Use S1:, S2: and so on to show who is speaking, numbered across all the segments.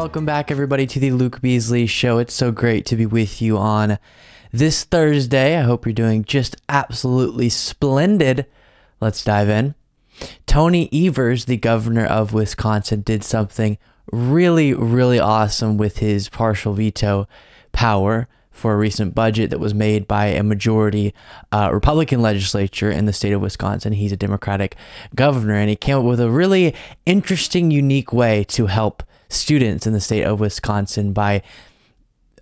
S1: welcome back, everybody, to the Luke Beasley Show. It's so great to be with you on this Thursday. I hope you're doing just absolutely splendid. Let's dive in. Tony Evers, the governor of Wisconsin, did something really, really awesome with his partial veto power for a recent budget that was made by a majority uh, Republican legislature in the state of Wisconsin. He's a Democratic governor, and he came up with a really interesting, unique way to help students in the state of Wisconsin by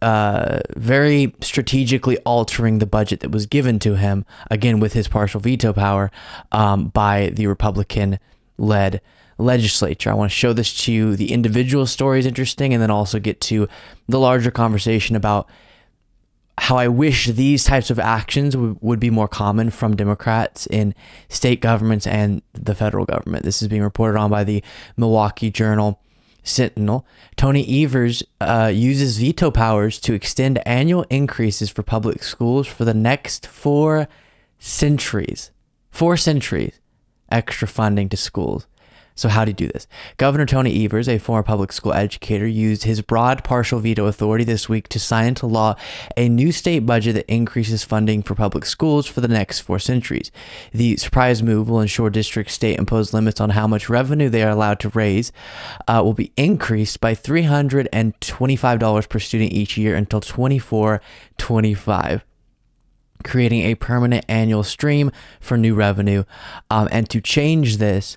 S1: uh, very strategically altering the budget that was given to him, again, with his partial veto power um, by the Republican led legislature. I want to show this to you. The individual story is interesting, and then also get to the larger conversation about how I wish these types of actions w- would be more common from Democrats in state governments and the federal government. This is being reported on by the Milwaukee Journal Sentinel. Tony Evers uh, uses veto powers to extend annual increases for public schools for the next four centuries. Four centuries extra funding to schools. So, how do you do this? Governor Tony Evers, a former public school educator, used his broad partial veto authority this week to sign into law a new state budget that increases funding for public schools for the next four centuries. The surprise move will ensure districts state imposed limits on how much revenue they are allowed to raise, uh, will be increased by $325 per student each year until 24 25 creating a permanent annual stream for new revenue. Um, and to change this,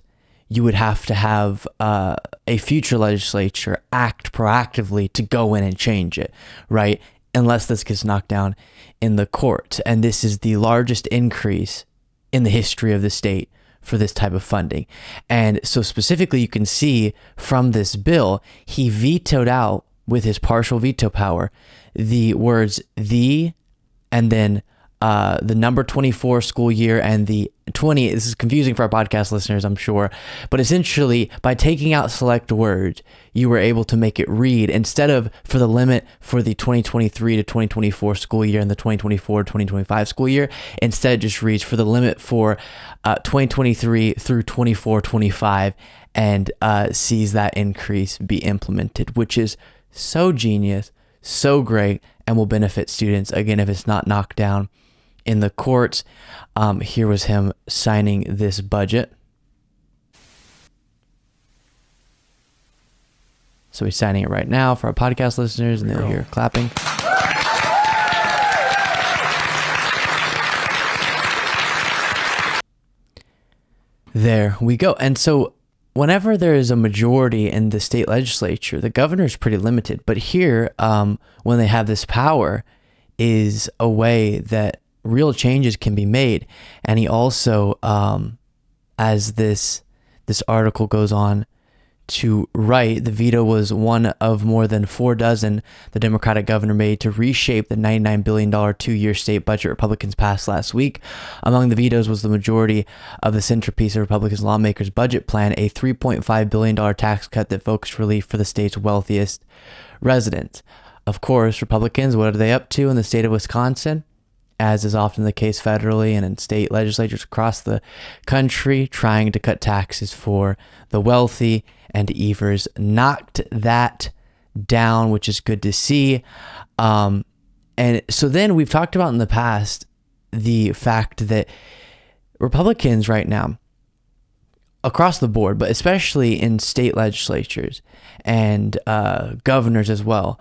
S1: you would have to have uh, a future legislature act proactively to go in and change it, right? Unless this gets knocked down in the court. And this is the largest increase in the history of the state for this type of funding. And so, specifically, you can see from this bill, he vetoed out with his partial veto power the words the and then uh, the number 24 school year and the 20 this is confusing for our podcast listeners i'm sure but essentially by taking out select words you were able to make it read instead of for the limit for the 2023 to 2024 school year and the 2024 2025 school year. Instead it just reads for the limit for uh, 2023 through 24 25 and uh, sees that increase be implemented which is so genius so great and will benefit students again if it's not knocked down in the courts. Um, here was him signing this budget. So he's signing it right now for our podcast listeners, and they'll hear clapping. There we go. And so, whenever there is a majority in the state legislature, the governor is pretty limited. But here, um, when they have this power, is a way that real changes can be made. And he also, um, as this this article goes on to write, the veto was one of more than four dozen the Democratic governor made to reshape the $99 billion two year state budget Republicans passed last week. Among the vetoes was the majority of the centerpiece of Republicans' lawmakers' budget plan, a $3.5 billion tax cut that focused relief for the state's wealthiest residents. Of course, Republicans, what are they up to in the state of Wisconsin? As is often the case federally and in state legislatures across the country, trying to cut taxes for the wealthy. And Evers knocked that down, which is good to see. Um, and so then we've talked about in the past the fact that Republicans right now, across the board, but especially in state legislatures and uh, governors as well,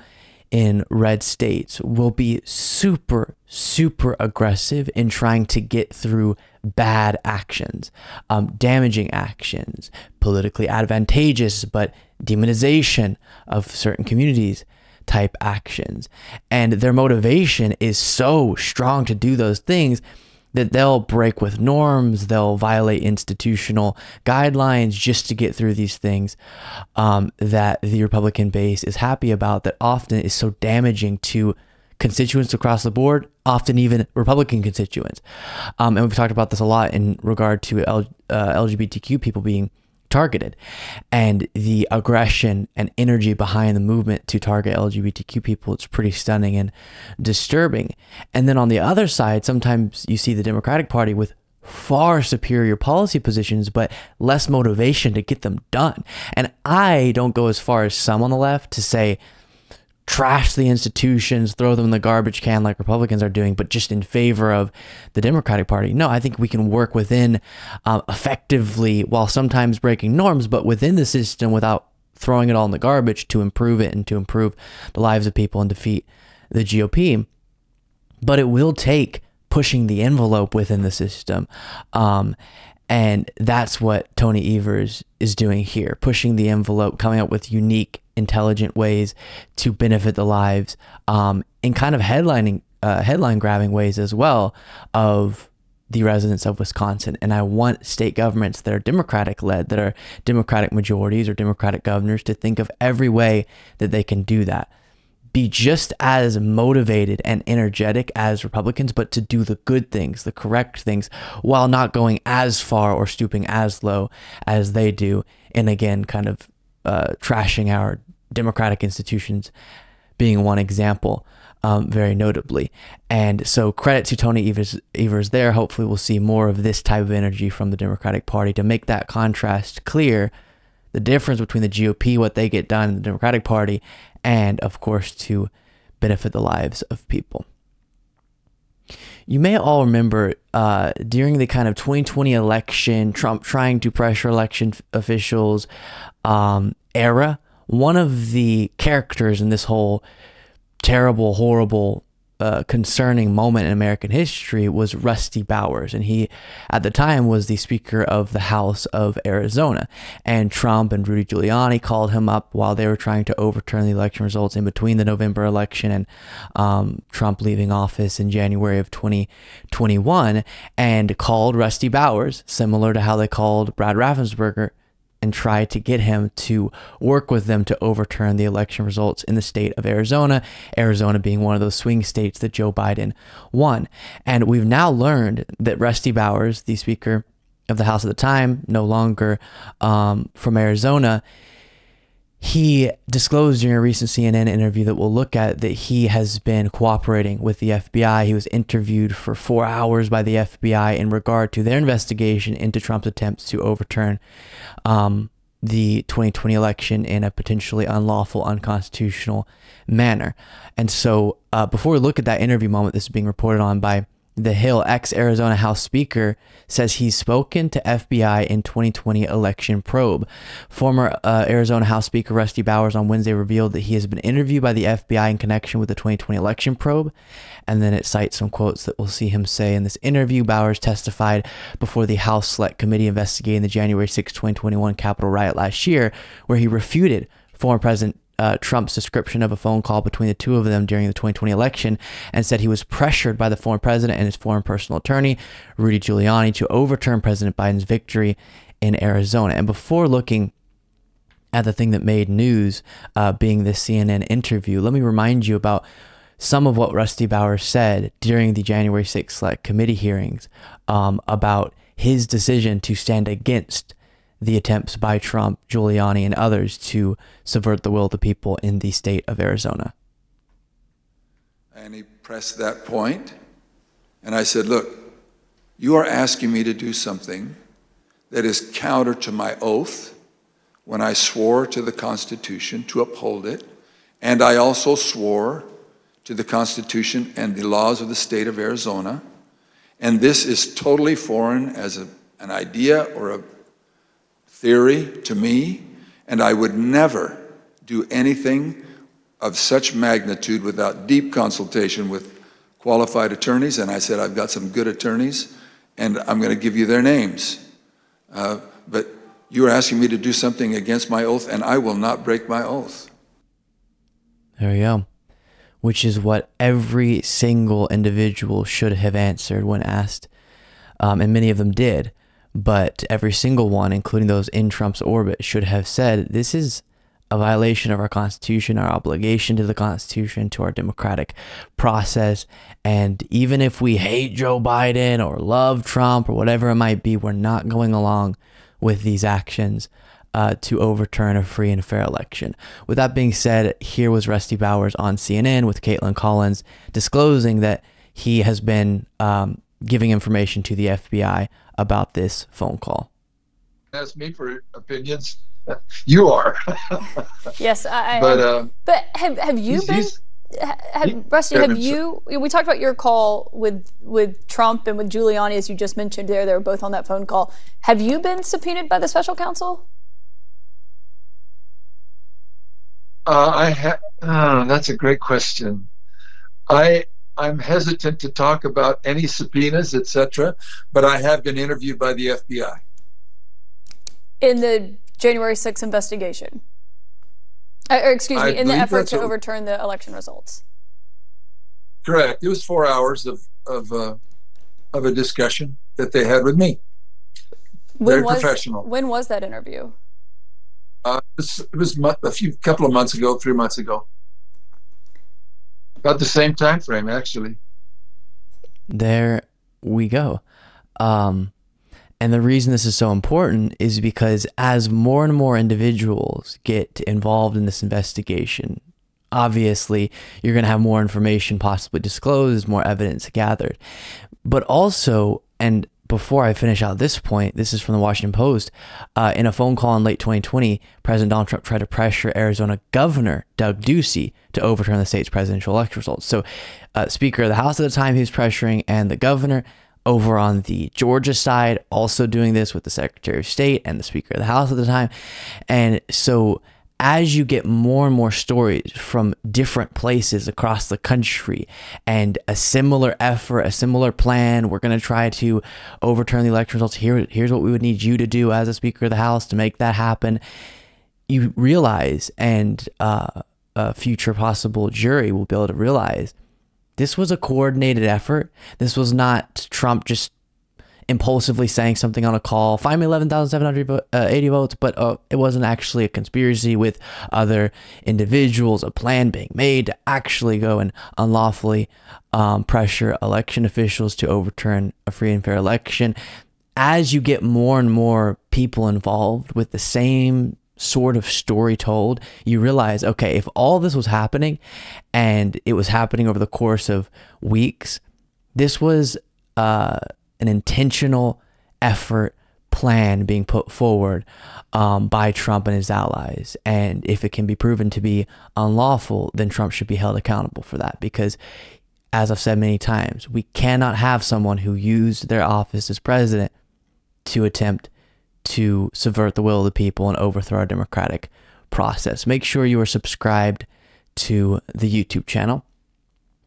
S1: in red states will be super, super aggressive in trying to get through bad actions, um, damaging actions, politically advantageous, but demonization of certain communities type actions. And their motivation is so strong to do those things that they'll break with norms, they'll violate institutional guidelines just to get through these things um, that the Republican base is happy about, that often is so damaging to constituents across the board, often even Republican constituents. Um, and we've talked about this a lot in regard to L, uh, LGBTQ people being targeted and the aggression and energy behind the movement to target LGBTQ people it's pretty stunning and disturbing and then on the other side sometimes you see the Democratic Party with far superior policy positions, but less motivation to get them done. And I don't go as far as some on the left to say, trash the institutions, throw them in the garbage can like Republicans are doing, but just in favor of the Democratic Party. No, I think we can work within uh, effectively while sometimes breaking norms, but within the system without throwing it all in the garbage to improve it and to improve the lives of people and defeat the GOP. But it will take pushing the envelope within the system. Um, and that's what Tony Evers is doing here, pushing the envelope, coming up with unique, intelligent ways to benefit the lives, um, in kind of headlining, uh, headline grabbing ways as well of the residents of Wisconsin. And I want state governments that are Democratic led, that are Democratic majorities or Democratic governors to think of every way that they can do that be just as motivated and energetic as Republicans, but to do the good things, the correct things, while not going as far or stooping as low as they do. And again, kind of uh, trashing our democratic institutions being one example, um, very notably. And so, credit to Tony Evers, Evers there. Hopefully, we'll see more of this type of energy from the Democratic Party to make that contrast clear the difference between the GOP, what they get done and the Democratic Party, and of course to benefit the lives of people. You may all remember uh, during the kind of 2020 election, Trump trying to pressure election officials um, era, one of the characters in this whole terrible, horrible uh, concerning moment in American history was Rusty Bowers. And he, at the time, was the Speaker of the House of Arizona. And Trump and Rudy Giuliani called him up while they were trying to overturn the election results in between the November election and um, Trump leaving office in January of 2021 and called Rusty Bowers, similar to how they called Brad Raffensperger and try to get him to work with them to overturn the election results in the state of Arizona, Arizona being one of those swing states that Joe Biden won. And we've now learned that Rusty Bowers, the Speaker of the House at the time, no longer um, from Arizona, he disclosed during a recent CNN interview that we'll look at that he has been cooperating with the FBI. He was interviewed for four hours by the FBI in regard to their investigation into Trump's attempts to overturn um, the 2020 election in a potentially unlawful, unconstitutional manner. And so, uh, before we look at that interview moment, this is being reported on by the Hill, ex Arizona House Speaker, says he's spoken to FBI in 2020 election probe. Former uh, Arizona House Speaker Rusty Bowers on Wednesday revealed that he has been interviewed by the FBI in connection with the 2020 election probe. And then it cites some quotes that we'll see him say in this interview. Bowers testified before the House Select Committee investigating the January 6, 2021 Capitol riot last year, where he refuted former President uh, Trump's description of a phone call between the two of them during the 2020 election and said he was pressured by the former president and his former personal attorney, Rudy Giuliani, to overturn President Biden's victory in Arizona. And before looking at the thing that made news, uh, being this CNN interview, let me remind you about some of what Rusty Bowers said during the January 6th Select Committee hearings um, about his decision to stand against the attempts by Trump, Giuliani, and others to subvert the will of the people in the state of Arizona.
S2: And he pressed that point, and I said, Look, you are asking me to do something that is counter to my oath when I swore to the Constitution to uphold it, and I also swore to the Constitution and the laws of the state of Arizona. And this is totally foreign as a, an idea or a theory to me, and I would never do anything of such magnitude without deep consultation with qualified attorneys. And I said, I've got some good attorneys, and I'm going to give you their names. Uh, but you are asking me to do something against my oath, and I will not break my oath.
S1: There you go. Which is what every single individual should have answered when asked, um, and many of them did but every single one, including those in Trump's orbit, should have said this is a violation of our Constitution, our obligation to the Constitution, to our democratic process. And even if we hate Joe Biden or love Trump or whatever it might be, we're not going along with these actions uh, to overturn a free and fair election. With that being said, here was Rusty Bowers on CNN with Kaitlan Collins disclosing that he has been um, giving information to the FBI about this phone call.
S2: Ask me for opinions. You are.
S3: yes, I. I
S2: but uh,
S3: but have have you
S2: he's-
S3: been?
S2: he's-
S3: Have,
S2: he-
S3: Rusty, have
S2: I'm
S3: you? We talked about your call with with Trump and with Giuliani, as you just mentioned. There, they were both on that phone call. Have you been subpoenaed by the special counsel?
S2: Uh, I ha- oh, that's a great question. I I'm hesitant to talk about any subpoenas, etc. But I have been interviewed by the FBI.
S3: in the January 6th investigation. Uh, or excuse
S2: I
S3: me, in the effort to overturn the election results.
S2: Correct. It was four hours of of uh, of a discussion that they had with me.
S3: When
S2: Very
S3: was
S2: professional.
S3: when was that interview?
S2: Uh, it was, it was a few couple of months ago, three months ago. About the same time frame, actually.
S1: there we go. Um, and the reason this is so important is because as more and more individuals get involved in this investigation, obviously you're going to have more information possibly disclosed, more evidence gathered. But also, and before I finish out this point, this is from the Washington Post. Uh, in a phone call in late 2020, President Donald Trump tried to pressure Arizona Governor Doug Ducey to overturn the state's presidential election results. So, uh, Speaker of the House at the time, he was pressuring, and the governor over on the Georgia side also doing this with the Secretary of State and the Speaker of the House at the time. And so, as you get more and more stories from different places across the country and a similar effort, a similar plan, we're going to try to overturn the election results. Here, here's what we would need you to do as a Speaker of the House to make that happen. You realize, and uh, a future possible jury will be able to realize this was a coordinated effort. This was not Trump just impulsively saying something on a call, find me 11,780 votes, but uh, it wasn't actually a conspiracy with other individuals, a plan being made to actually go and unlawfully um, pressure election officials to overturn a free and fair election. As you get more and more people involved with the same sort of story told, you realize, okay, if all this was happening and it was happening over the course of weeks, this was uh, an intentional effort plan being put forward um, by Trump and his allies. And if it can be proven to be unlawful, then Trump should be held accountable for that because. As I've said many times, we cannot have someone who used their office as president to attempt to subvert the will of the people and overthrow our democratic process. Make sure you are subscribed to the YouTube channel.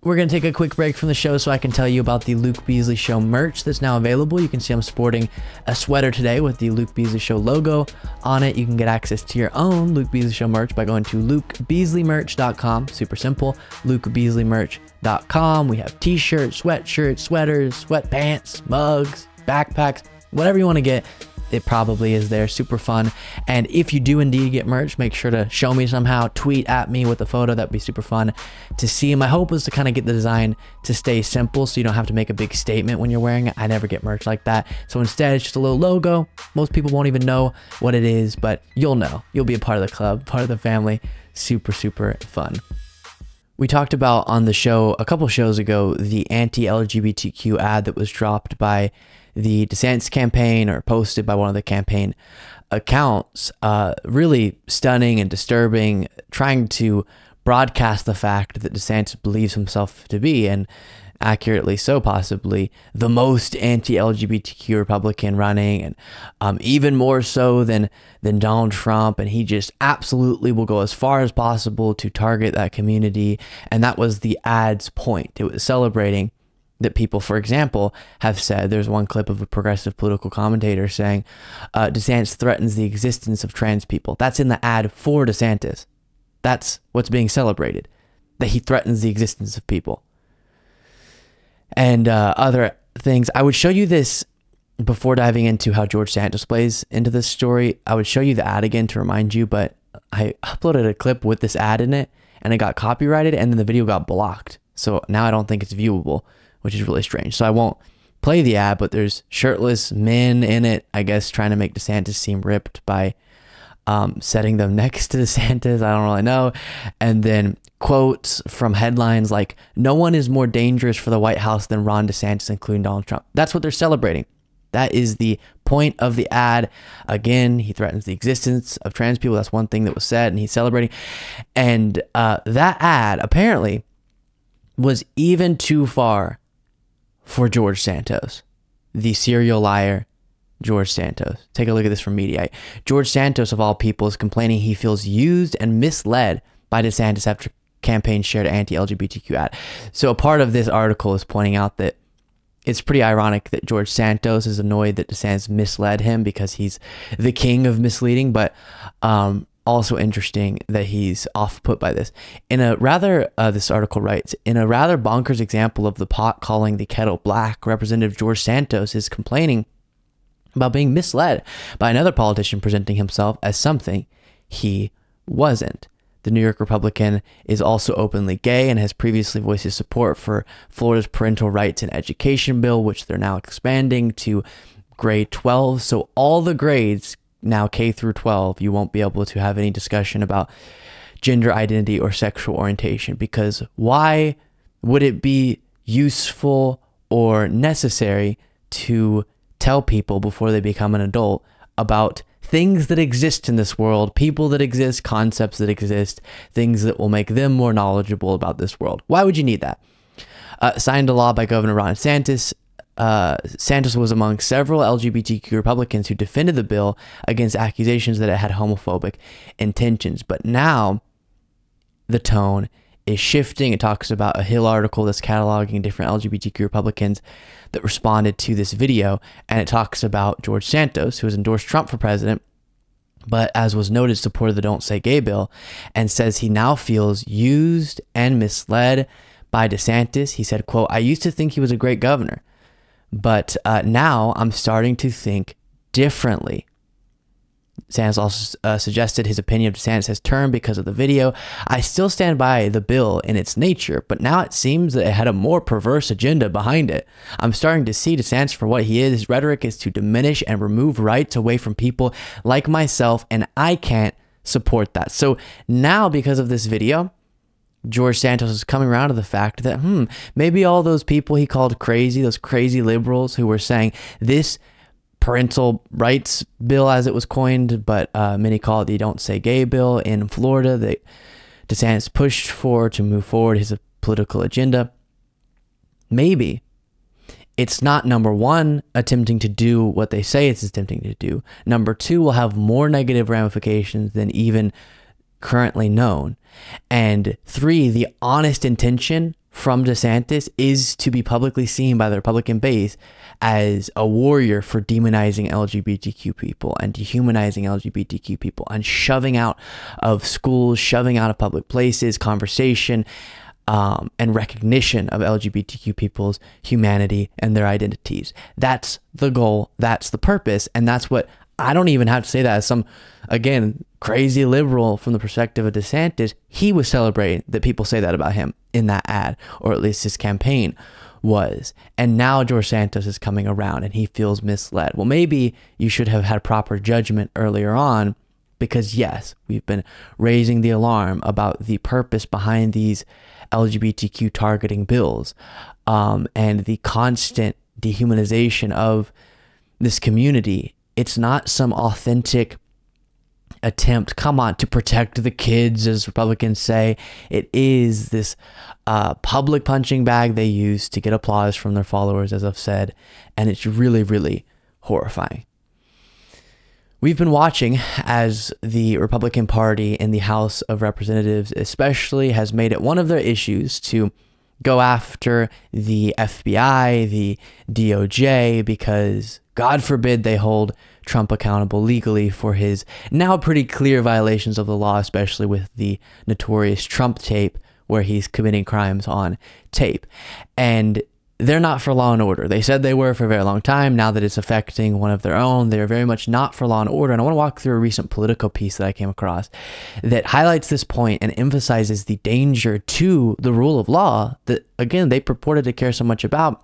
S1: We're going to take a quick break from the show so I can tell you about the Luke Beasley Show merch that's now available. You can see I'm sporting a sweater today with the Luke Beasley Show logo on it. You can get access to your own Luke Beasley Show merch by going to lukebeasleymerch.com. Super simple. lukebeasleymerch.com. We have t shirts, sweatshirts, sweaters, sweatpants, mugs, backpacks, whatever you want to get it probably is there. Super fun. And if you do indeed get merch, make sure to show me somehow. Tweet at me with a photo. That'd be super fun to see. My hope was to kind of get the design to stay simple so you don't have to make a big statement when you're wearing it. I never get merch like that. So instead, it's just a little logo. Most people won't even know what it is, but you'll know. You'll be a part of the club, part of the family. Super, super fun. We talked about on the show a couple shows ago the anti LGBTQ ad that was dropped by the DeSantis campaign or posted by one of the campaign accounts. Uh, really stunning and disturbing, trying to broadcast the fact that DeSantis believes himself to be, and accurately so, possibly the most anti-LGBTQ Republican running, and um, even more so than than Donald Trump. And he just absolutely will go as far as possible to target that community. And that was the ad's point. It was celebrating that people, for example, have said. There's one clip of a progressive political commentator saying uh, DeSantis threatens the existence of trans people. That's in the ad for DeSantis. That's what's being celebrated, that he threatens the existence of people. And uh, other things. I would show you this before diving into how George Santos plays into this story. I would show you the ad again to remind you, but I uploaded a clip with this ad in it and it got copyrighted and then the video got blocked. So now I don't think it's viewable which is really strange. So I won't play the ad, but there's shirtless men in it, I guess, trying to make DeSantis seem ripped by um, setting them next to DeSantis. I don't really know. And then quotes from headlines like, no one is more dangerous for the White House than Ron DeSantis, including Donald Trump. That's what they're celebrating. That is the point of the ad. Again, he threatens the existence of trans people. That's one thing that was said, and he's celebrating. And uh, that ad apparently was even too far for George Santos, the serial liar George Santos. Take a look at this from Mediaite. George Santos, of all people, is complaining he feels used and misled by DeSantis after campaign shared anti-LGBTQ ad. So a part of this article is pointing out that it's pretty ironic that George Santos is annoyed that DeSantis misled him because he's the king of misleading, but um, also interesting that he's off put by this. In a rather, uh, this article writes, in a rather bonkers example of the pot calling the kettle black, Representative George Santos is complaining about being misled by another politician presenting himself as something he wasn't. The New York Republican is also openly gay and has previously voiced his support for Florida's parental rights and education bill, which they're now expanding to grade 12. So all the grades now K through 12, you won't be able to have any discussion about gender identity or sexual orientation because why would it be useful or necessary to tell people before they become an adult about things that exist in this world, people that exist, concepts that exist, things that will make them more knowledgeable about this world. Why would you need that? Uh, signed a law by Governor Ron DeSantis. Uh, Santos was among several LGBTQ Republicans who defended the bill against accusations that it had homophobic intentions. But now the tone is shifting. It talks about a Hill article that's cataloging different LGBTQ Republicans that responded to this video, and it talks about George Santos, who has endorsed Trump for president, but as was noted, supported the Don't Say Gay bill, and says he now feels used and misled by DeSantis. He said, "quote I used to think he was a great governor, but uh, now I'm starting to think differently." Santos also uh, suggested his opinion of DeSantis has turned because of the video. I still stand by the bill in its nature, but now it seems that it had a more perverse agenda behind it. I'm starting to see DeSantis for what he is. His rhetoric is to diminish and remove rights away from people like myself, and I can't support that. So now, because of this video, George Santos is coming around to the fact that, hmm, maybe all those people he called crazy, those crazy liberals who were saying this parental rights bill, as it was coined, but uh, many call it the Don't Say Gay bill in Florida that DeSantis pushed for to move forward his political agenda. Maybe it's not number one, attempting to do what they say it's attempting to do. Number two will have more negative ramifications than even currently known. And three, the honest intention from DeSantis is to be publicly seen by the Republican base as a warrior for demonizing LGBTQ people and dehumanizing LGBTQ people and shoving out of schools, shoving out of public places, conversation, um, and recognition of LGBTQ people's humanity and their identities. That's the goal. That's the purpose. And that's what I don't even have to say that as some, again, crazy liberal from the perspective of DeSantis. He was celebrating that people say that about him in that ad, or at least his campaign was. And now George Santos is coming around and he feels misled. Well, maybe you should have had proper judgment earlier on because, yes, we've been raising the alarm about the purpose behind these LGBTQ targeting bills um, and the constant dehumanization of this community. It's not some authentic attempt, come on, to protect the kids, as Republicans say. It is this uh, public punching bag they use to get applause from their followers, as I've said, and it's really, really horrifying. We've been watching as the Republican Party in the House of Representatives, especially, has made it one of their issues to go after the FBI, the DOJ, because God forbid they hold Trump accountable legally for his now pretty clear violations of the law, especially with the notorious Trump tape where he's committing crimes on tape. And they're not for law and order. They said they were for a very long time. Now that it's affecting one of their own, they're very much not for law and order. And I want to walk through a recent Politico piece that I came across that highlights this point and emphasizes the danger to the rule of law that, again, they purported to care so much about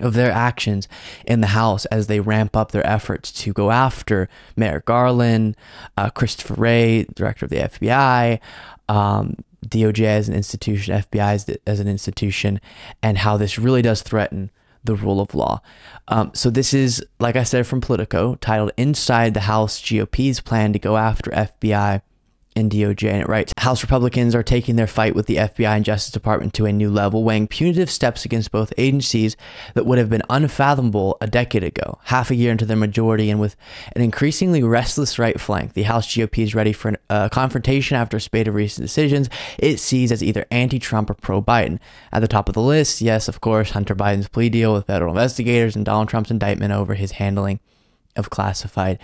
S1: of their actions in the House as they ramp up their efforts to go after Merrick Garland, uh, Christopher Wray, director of the FBI, um, DOJ as an institution, FBI as, as, an institution, and how this really does threaten the rule of law. Um, so this is, like I said from Politico, titled "Inside the House GOP's Plan to Go After FBI." And DOJ, and it writes House Republicans are taking their fight with the FBI and Justice Department to a new level, weighing punitive steps against both agencies that would have been unfathomable a decade ago, half a year into their majority, and with an increasingly restless right flank. The House GOP is ready for a uh, confrontation after a spate of recent decisions it sees as either anti Trump or pro Biden. At the top of the list, yes, of course, Hunter Biden's plea deal with federal investigators and Donald Trump's indictment over his handling of classified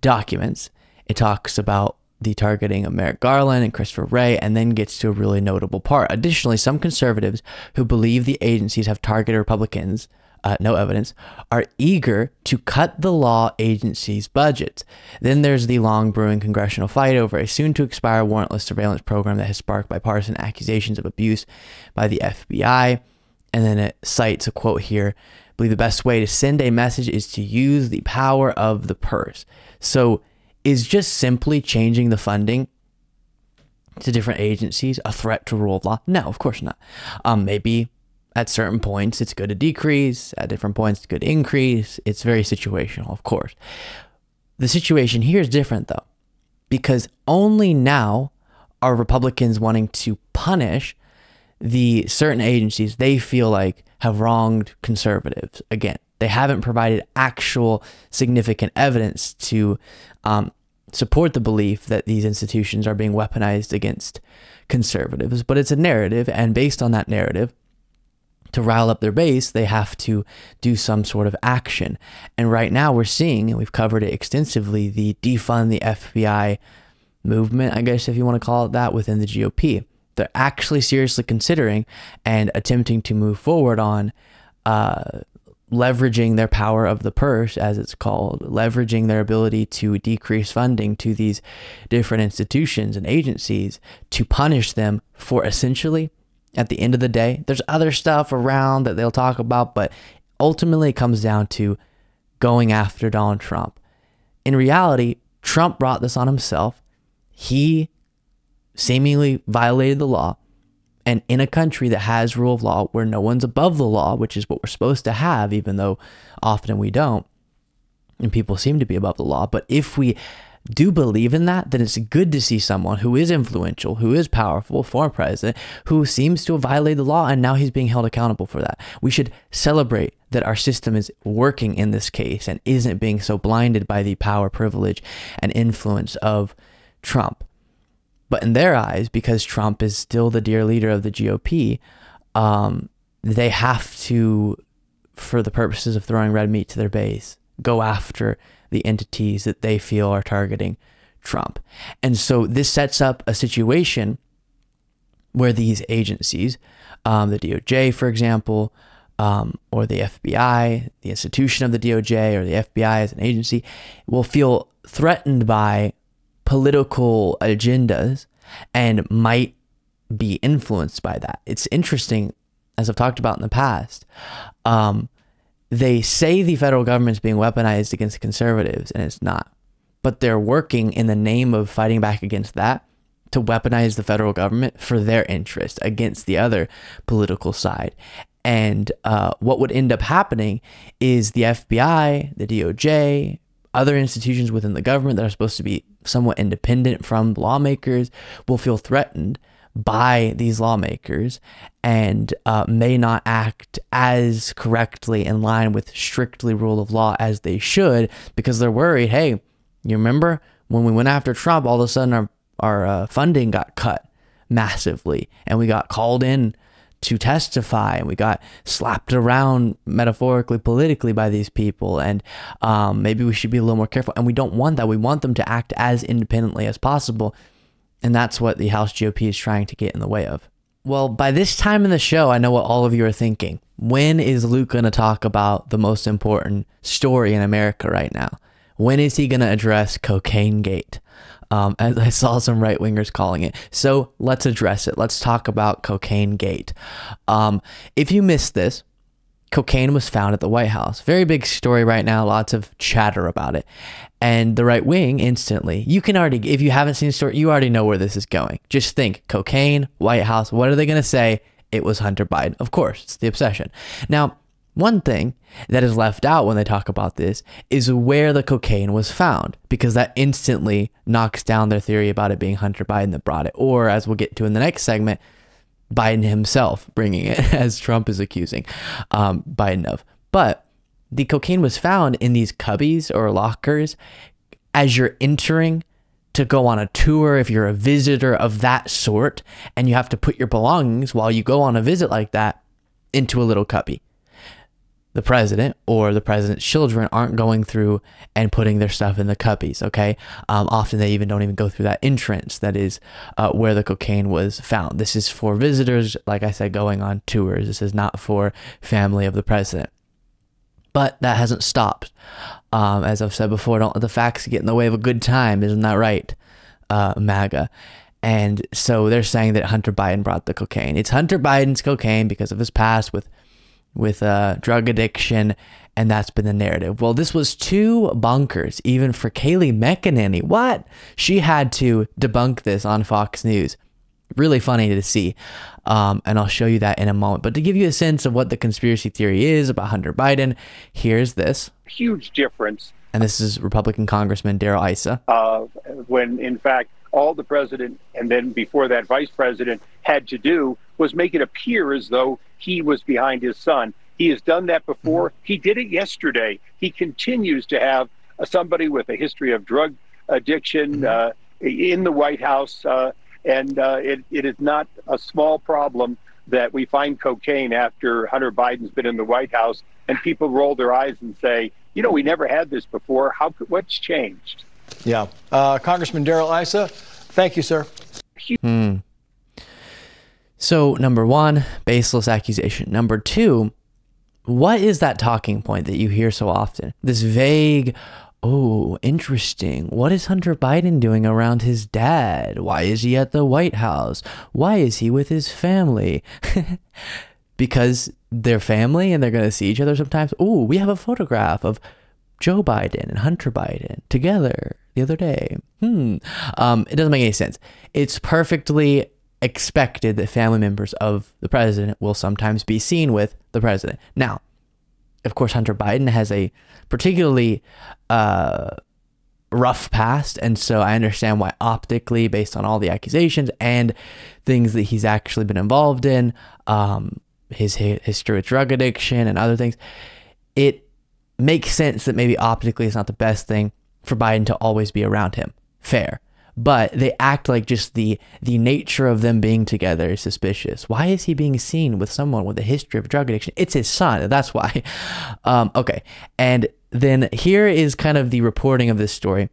S1: documents. It talks about the targeting of Merrick Garland and Christopher Wray, and then gets to a really notable part. Additionally, some conservatives who believe the agencies have targeted Republicans, uh, no evidence, are eager to cut the law agencies' budgets. Then there's the long brewing congressional fight over a soon to expire warrantless surveillance program that has sparked bipartisan accusations of abuse by the FBI. And then it cites a quote here. I believe the best way to send a message is to use the power of the purse. So is just simply changing the funding to different agencies a threat to rule of law? No, of course not. Um, maybe at certain points it's good to decrease, at different points it's good to increase. It's very situational, of course. The situation here is different though, because only now are Republicans wanting to punish the certain agencies they feel like have wronged conservatives. Again, they haven't provided actual significant evidence to um, support the belief that these institutions are being weaponized against conservatives, but it's a narrative, and based on that narrative, to rile up their base, they have to do some sort of action. And right now, we're seeing, and we've covered it extensively, the defund the FBI movement, I guess, if you want to call it that, within the GOP. They're actually seriously considering and attempting to move forward on uh, leveraging their power of the purse, as it's called, leveraging their ability to decrease funding to these different institutions and agencies to punish them for essentially, at the end of the day, there's other stuff around that they'll talk about, but ultimately it comes down to going after Donald Trump. In reality, Trump brought this on himself. He seemingly violated the law. And in a country that has rule of law where no one's above the law, which is what we're supposed to have, even though often we don't, and people seem to be above the law. But if we do believe in that, then it's good to see someone who is influential, who is powerful, former president, who seems to have violated the law and now he's being held accountable for that. We should celebrate that our system is working in this case and isn't being so blinded by the power, privilege, and influence of Trump. But in their eyes, because Trump is still the dear leader of the GOP, um, they have to, for the purposes of throwing red meat to their base, go after the entities that they feel are targeting Trump. And so this sets up a situation where these agencies, um, the DOJ, for example, um, or the FBI, the institution of the DOJ or the FBI as an agency, will feel threatened by political agendas and might be influenced by that. It's interesting, as I've talked about in the past. Um, they say the federal government is being weaponized against conservatives, and it's not. But they're working in the name of fighting back against that to weaponize the federal government for their interest against the other political side. And uh, what would end up happening is the FBI, the DOJ, other institutions within the government that are supposed to be somewhat independent from lawmakers will feel threatened by these lawmakers and uh, may not act as correctly in line with strictly rule of law as they should because they're worried hey you remember when we went after trump all of a sudden our, our uh, funding got cut massively and we got called in to testify and we got slapped around metaphorically politically by these people and um, maybe we should be a little more careful. And we don't want that. We want them to act as independently as possible and that's what the house gop is trying to get in the way of. Well by this time in the show i know what all of you are thinking. When is luke going to talk about the most important story in america right now? When is he going to address cocaine gate um, as I saw some right wingers calling it. So let's address it. Let's talk about Cocaine Gate. Um, if you missed this, cocaine was found at the White House. Very big story right now, lots of chatter about it. And the right wing instantly, you can already, if you haven't seen the story, you already know where this is going. Just think cocaine, White House, what are they going to say? It was Hunter Biden. Of course, it's the obsession. Now, one thing that is left out when they talk about this is where the cocaine was found, because that instantly knocks down their theory about it being Hunter Biden that brought it. Or, as we'll get to in the next segment, Biden himself bringing it, as Trump is accusing um, Biden of. But the cocaine was found in these cubbies or lockers as you're entering to go on a tour if you're a visitor of that sort and you have to put your belongings while you go on a visit like that into a little cubby the president or the president's children aren't going through and putting their stuff in the cubbies. Okay. Um, often they even don't even go through that entrance that is uh, where the cocaine was found. This is for visitors, like I said, going on tours. This is not for family of the president. But that hasn't stopped. Um, as I've said before, don't let the facts get in the way of a good time. Isn't that right, uh, MAGA? And so they're saying that Hunter Biden brought the cocaine. It's Hunter Biden's cocaine because of his past with with uh, drug addiction, and that's been the narrative. Well, this was too bonkers, even for Kayleigh McEnany. What? She had to debunk this on Fox News. Really funny to see. Um, and I'll show you that in a moment. But to give you a sense of what the conspiracy theory is about Hunter Biden, here's this.
S4: Huge difference.
S1: And this is Republican Congressman Darrell Issa.
S4: Uh, when, in fact, all the president and then before that vice president had to do was make it appear as though he was behind his son. He has done that before. Mm-hmm. He did it yesterday. He continues to have uh, somebody with a history of drug addiction mm-hmm. uh, in the White House. Uh, and uh, it, it is not a small problem that we find cocaine after Hunter Biden's been in the White House and people roll their eyes and say, you know, we never had this before. How what's changed?
S5: Yeah. Uh, Congressman Darrell Issa, thank you, sir.
S1: Hmm. So, number one, baseless accusation. Number two, what is that talking point that you hear so often? This vague, oh, interesting. What is Hunter Biden doing around his dad? Why is he at the White House? Why is he with his family? because they're family and they're going to see each other sometimes. Oh, we have a photograph of Joe Biden and Hunter Biden together the other day. Hmm. Um, it doesn't make any sense. It's perfectly expected that family members of the president will sometimes be seen with the president. Now, of course, Hunter Biden has a particularly uh, rough past, and so I understand why optically, based on all the accusations and things that he's actually been involved in, um, his history with drug addiction and other things, it makes sense that maybe optically it's not the best thing for Biden to always be around him. Fair but they act like just the the nature of them being together is suspicious. Why is he being seen with someone with a history of drug addiction? It's his son. That's why. Um, okay, and then here is kind of the reporting of this story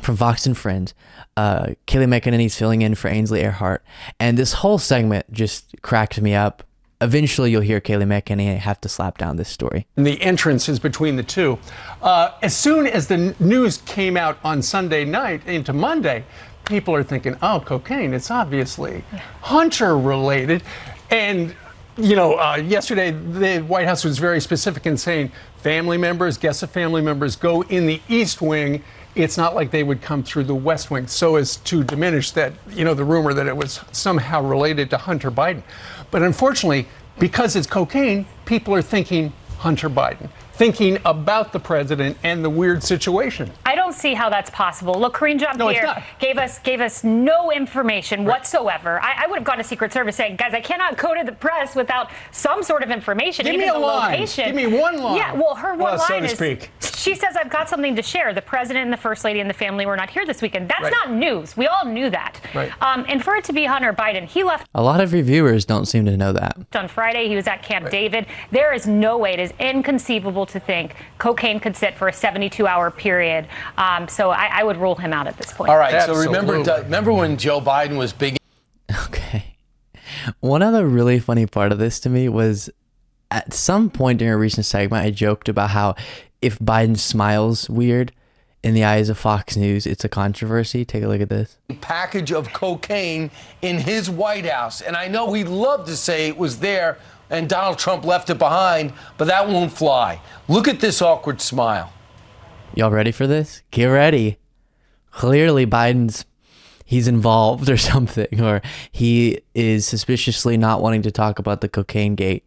S1: from Fox and Friends. Uh, Kayleigh McEnany's filling in for Ainsley Earhardt, and this whole segment just cracked me up eventually you'll hear Kayleigh McEnany have to slap down this story.
S6: And the entrance is between the two. Uh, as soon as the news came out on Sunday night into Monday, people are thinking, oh, cocaine, it's obviously Hunter related. And, you know, uh, yesterday the White House was very specific in saying family members, guests of family members, go in the East Wing. It's not like they would come through the West Wing, so as to diminish that, you know, the rumor that it was somehow related to Hunter Biden. But unfortunately, because it's cocaine, people are thinking Hunter Biden thinking about the president and the weird situation.
S7: I don't see how that's possible. Look, Karine Jean Pierre no, gave us gave us no information right. whatsoever. I, I, would have gone to Secret Service saying, guys, I cannot go to the press without some sort of information.
S6: Give
S7: even
S6: me a
S7: the
S6: line.
S7: location.
S6: Give me one line.
S7: Yeah, well, her one
S6: well,
S7: line
S6: so to
S7: is
S6: speak.
S7: She says, I've got something to share. The president and the first lady and the family were not here this weekend. That's
S6: right.
S7: not news. We all knew that.
S6: Right.
S7: Um, and for it to be Hunter Biden, he left.
S1: A lot of reviewers don't seem to know that.
S7: On Friday, he was at Camp right. David. There is no way, it is inconceivable to think cocaine could sit for a 72 hour period. Um, so I, I, would rule him out at this point.
S8: All right. Absolutely. So remember, remember when Joe Biden was big.
S1: Okay. One other really funny part of this to me was at some point during a recent segment, I joked about how if Biden smiles weird in the eyes of Fox News, it's a controversy. Take a look at this.
S8: Package of cocaine in his White House. And I know he'd love to say it was there and Donald Trump left it behind, but that won't fly. Look at this awkward smile.
S1: Y'all ready for this? Get ready. Clearly, Biden's he's involved or something, or he is suspiciously not wanting to talk about the cocaine gate.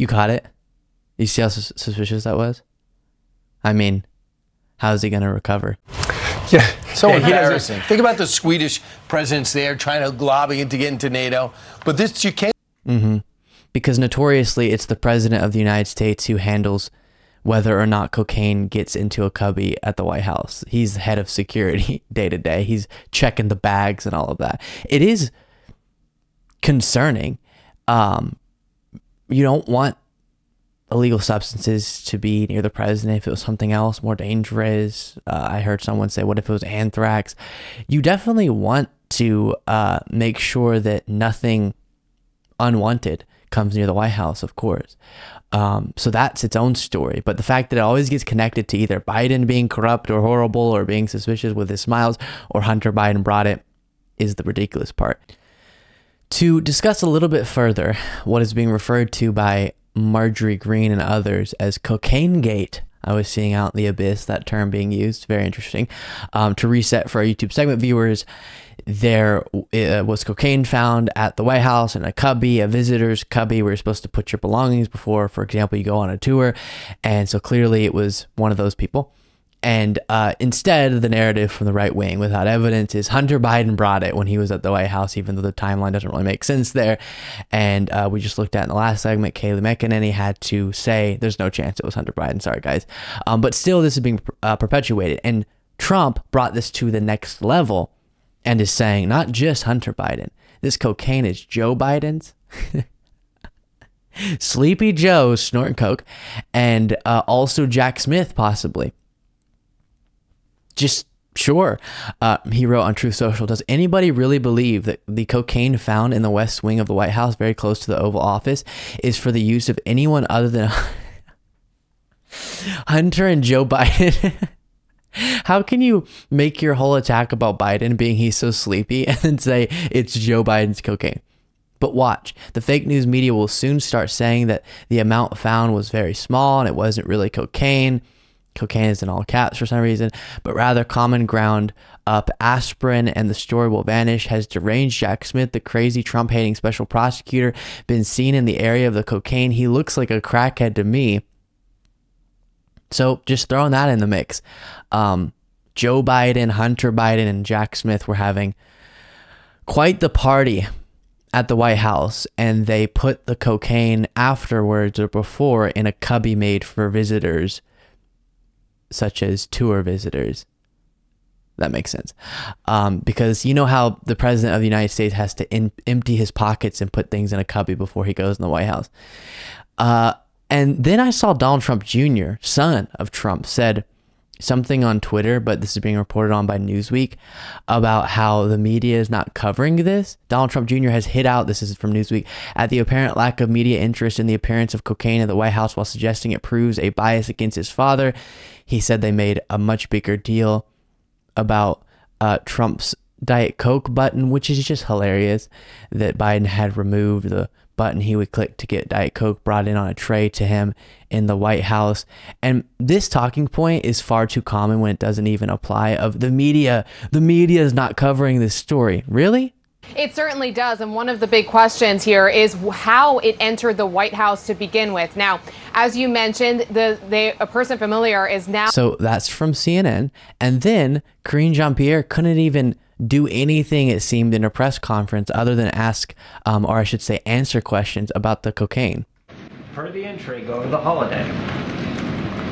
S1: You you caught it? You see how sus- suspicious that was? I mean, how's he gonna recover?
S8: Yeah, so yeah, embarrassing. Think about the Swedish presidents there trying to lobby to get into NATO, but this you can't.
S1: Mm-hmm. Because notoriously, it's the president of the United States who handles whether or not cocaine gets into a cubby at the White House. He's the head of security day to day. He's checking the bags and all of that. It is concerning. Um, you don't want illegal substances to be near the president if it was something else more dangerous. Uh, I heard someone say, what if it was anthrax? You definitely want to uh, make sure that nothing unwanted comes near the White House, of course. Um, so that's its own story. But the fact that it always gets connected to either Biden being corrupt or horrible or being suspicious with his smiles or Hunter Biden brought it is the ridiculous part. To discuss a little bit further what is being referred to by Marjorie Greene and others as Cocaine Gate. I was seeing out in the abyss that term being used. Very interesting. Um, to reset for our YouTube segment viewers, there uh, was cocaine found at the White House in a cubby, a visitor's cubby where you're supposed to put your belongings before, for example, you go on a tour. And so clearly it was one of those people. And uh, instead, the narrative from the right wing, without evidence, is Hunter Biden brought it when he was at the White House, even though the timeline doesn't really make sense there. And uh, we just looked at in the last segment, Kayleigh McEnany had to say, there's no chance it was Hunter Biden. Sorry, guys. Um, but still, this is being uh, perpetuated. And Trump brought this to the next level and is saying, not just Hunter Biden, this cocaine is Joe Biden's. Sleepy Joe snorting coke, and uh, also Jack Smith, possibly just sure. Uh, he wrote on Truth Social Does anybody really believe that the cocaine found in the west wing of the White House, very close to the Oval Office, is for the use of anyone other than Hunter and Joe Biden? How can you make your whole attack about Biden being he's so sleepy and then say it's Joe Biden's cocaine? But watch, the fake news media will soon start saying that the amount found was very small and it wasn't really cocaine cocaine is in all caps for some reason, but rather common ground up aspirin and the story will vanish. Has deranged Jack Smith, the crazy Trump hating special prosecutor, been seen in the area of the cocaine? He looks like a crackhead to me. So just throwing that in the mix. Um, Joe Biden, Hunter Biden, and Jack Smith were having quite the party at the White House, and they put the cocaine afterwards or before in a cubby made for visitors such as tour visitors. That makes sense. Um, because you know how the president of the United States has to in, empty his pockets and put things in a cubby before he goes in the White House. Uh, and then I saw Donald Trump Jr., son of Trump, said something on Twitter, but this is being reported on by Newsweek about how the media is not covering this. Donald Trump Jr. has hit out, this is from Newsweek, at the apparent lack of media interest in the appearance of cocaine at the White House while suggesting it proves a bias against his father. He said they made a much bigger deal about uh, Trump's Diet Coke button, which is just hilarious that Biden had removed the button he would click to get Diet Coke brought in on a tray to him in the White House. And this talking point is far too common when it doesn't even apply of the media. The media is not covering this story. Really?
S9: It certainly does. And one of the big questions here is how it entered the White House to begin with. Now, as you mentioned, the, the a person familiar is now.
S1: So that's from CNN. And then Karine Jean Pierre couldn't even do anything, it seemed, in a press conference other than ask, um, or I should say, answer questions about the cocaine.
S10: Per the entry, go to the holiday.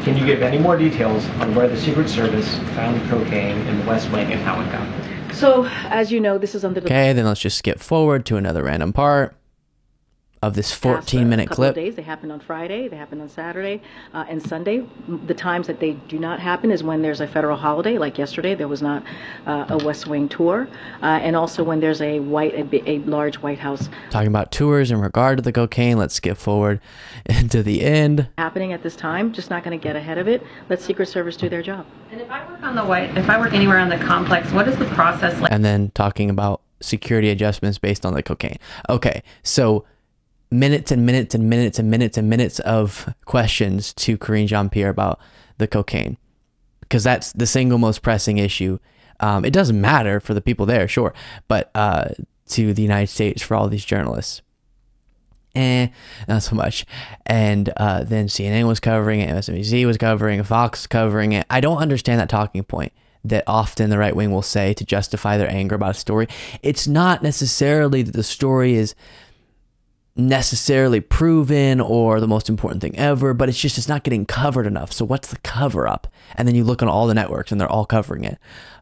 S10: Can you give any more details on where the Secret Service found the cocaine in the West Wing and how it got there?
S11: So, as you know, this is under the.
S1: Okay, then let's just skip forward to another random part. Of this 14 minute clip.
S11: days. They happened on Friday, they happened on Saturday, uh, and Sunday. The times that they do not happen is when there's a federal holiday, like yesterday, there was not uh, a West Wing tour, uh, and also when there's a white, a, a, large White House.
S1: Talking about tours in regard to the cocaine, let's skip forward into the end.
S11: Happening at this time, just not going to get ahead of it. Let Secret Service do their job.
S12: And if I work on the White, if I work anywhere on the complex, what is the process like?
S1: And then talking about security adjustments based on the cocaine. Okay, so minutes and minutes and minutes and minutes and minutes of questions to Karine Jean Pierre about the cocaine because that's the single most pressing issue. Um, it doesn't matter for the people there, sure, but uh, to the United States for all these journalists. Eh, not so much. And uh, then CNN was covering it, MSNBC was covering it, Fox covering it. I don't understand that talking point that often the right wing will say to justify their anger about a story. It's not necessarily that the story is necessarily proven or the most important thing ever, but it's just it's not getting covered enough. So what's the cover up? And then you look on all the networks and they're all covering it.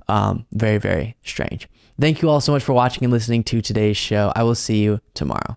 S1: Um, very very strange. Thank you all so much for watching and listening to today's show. I will see you tomorrow.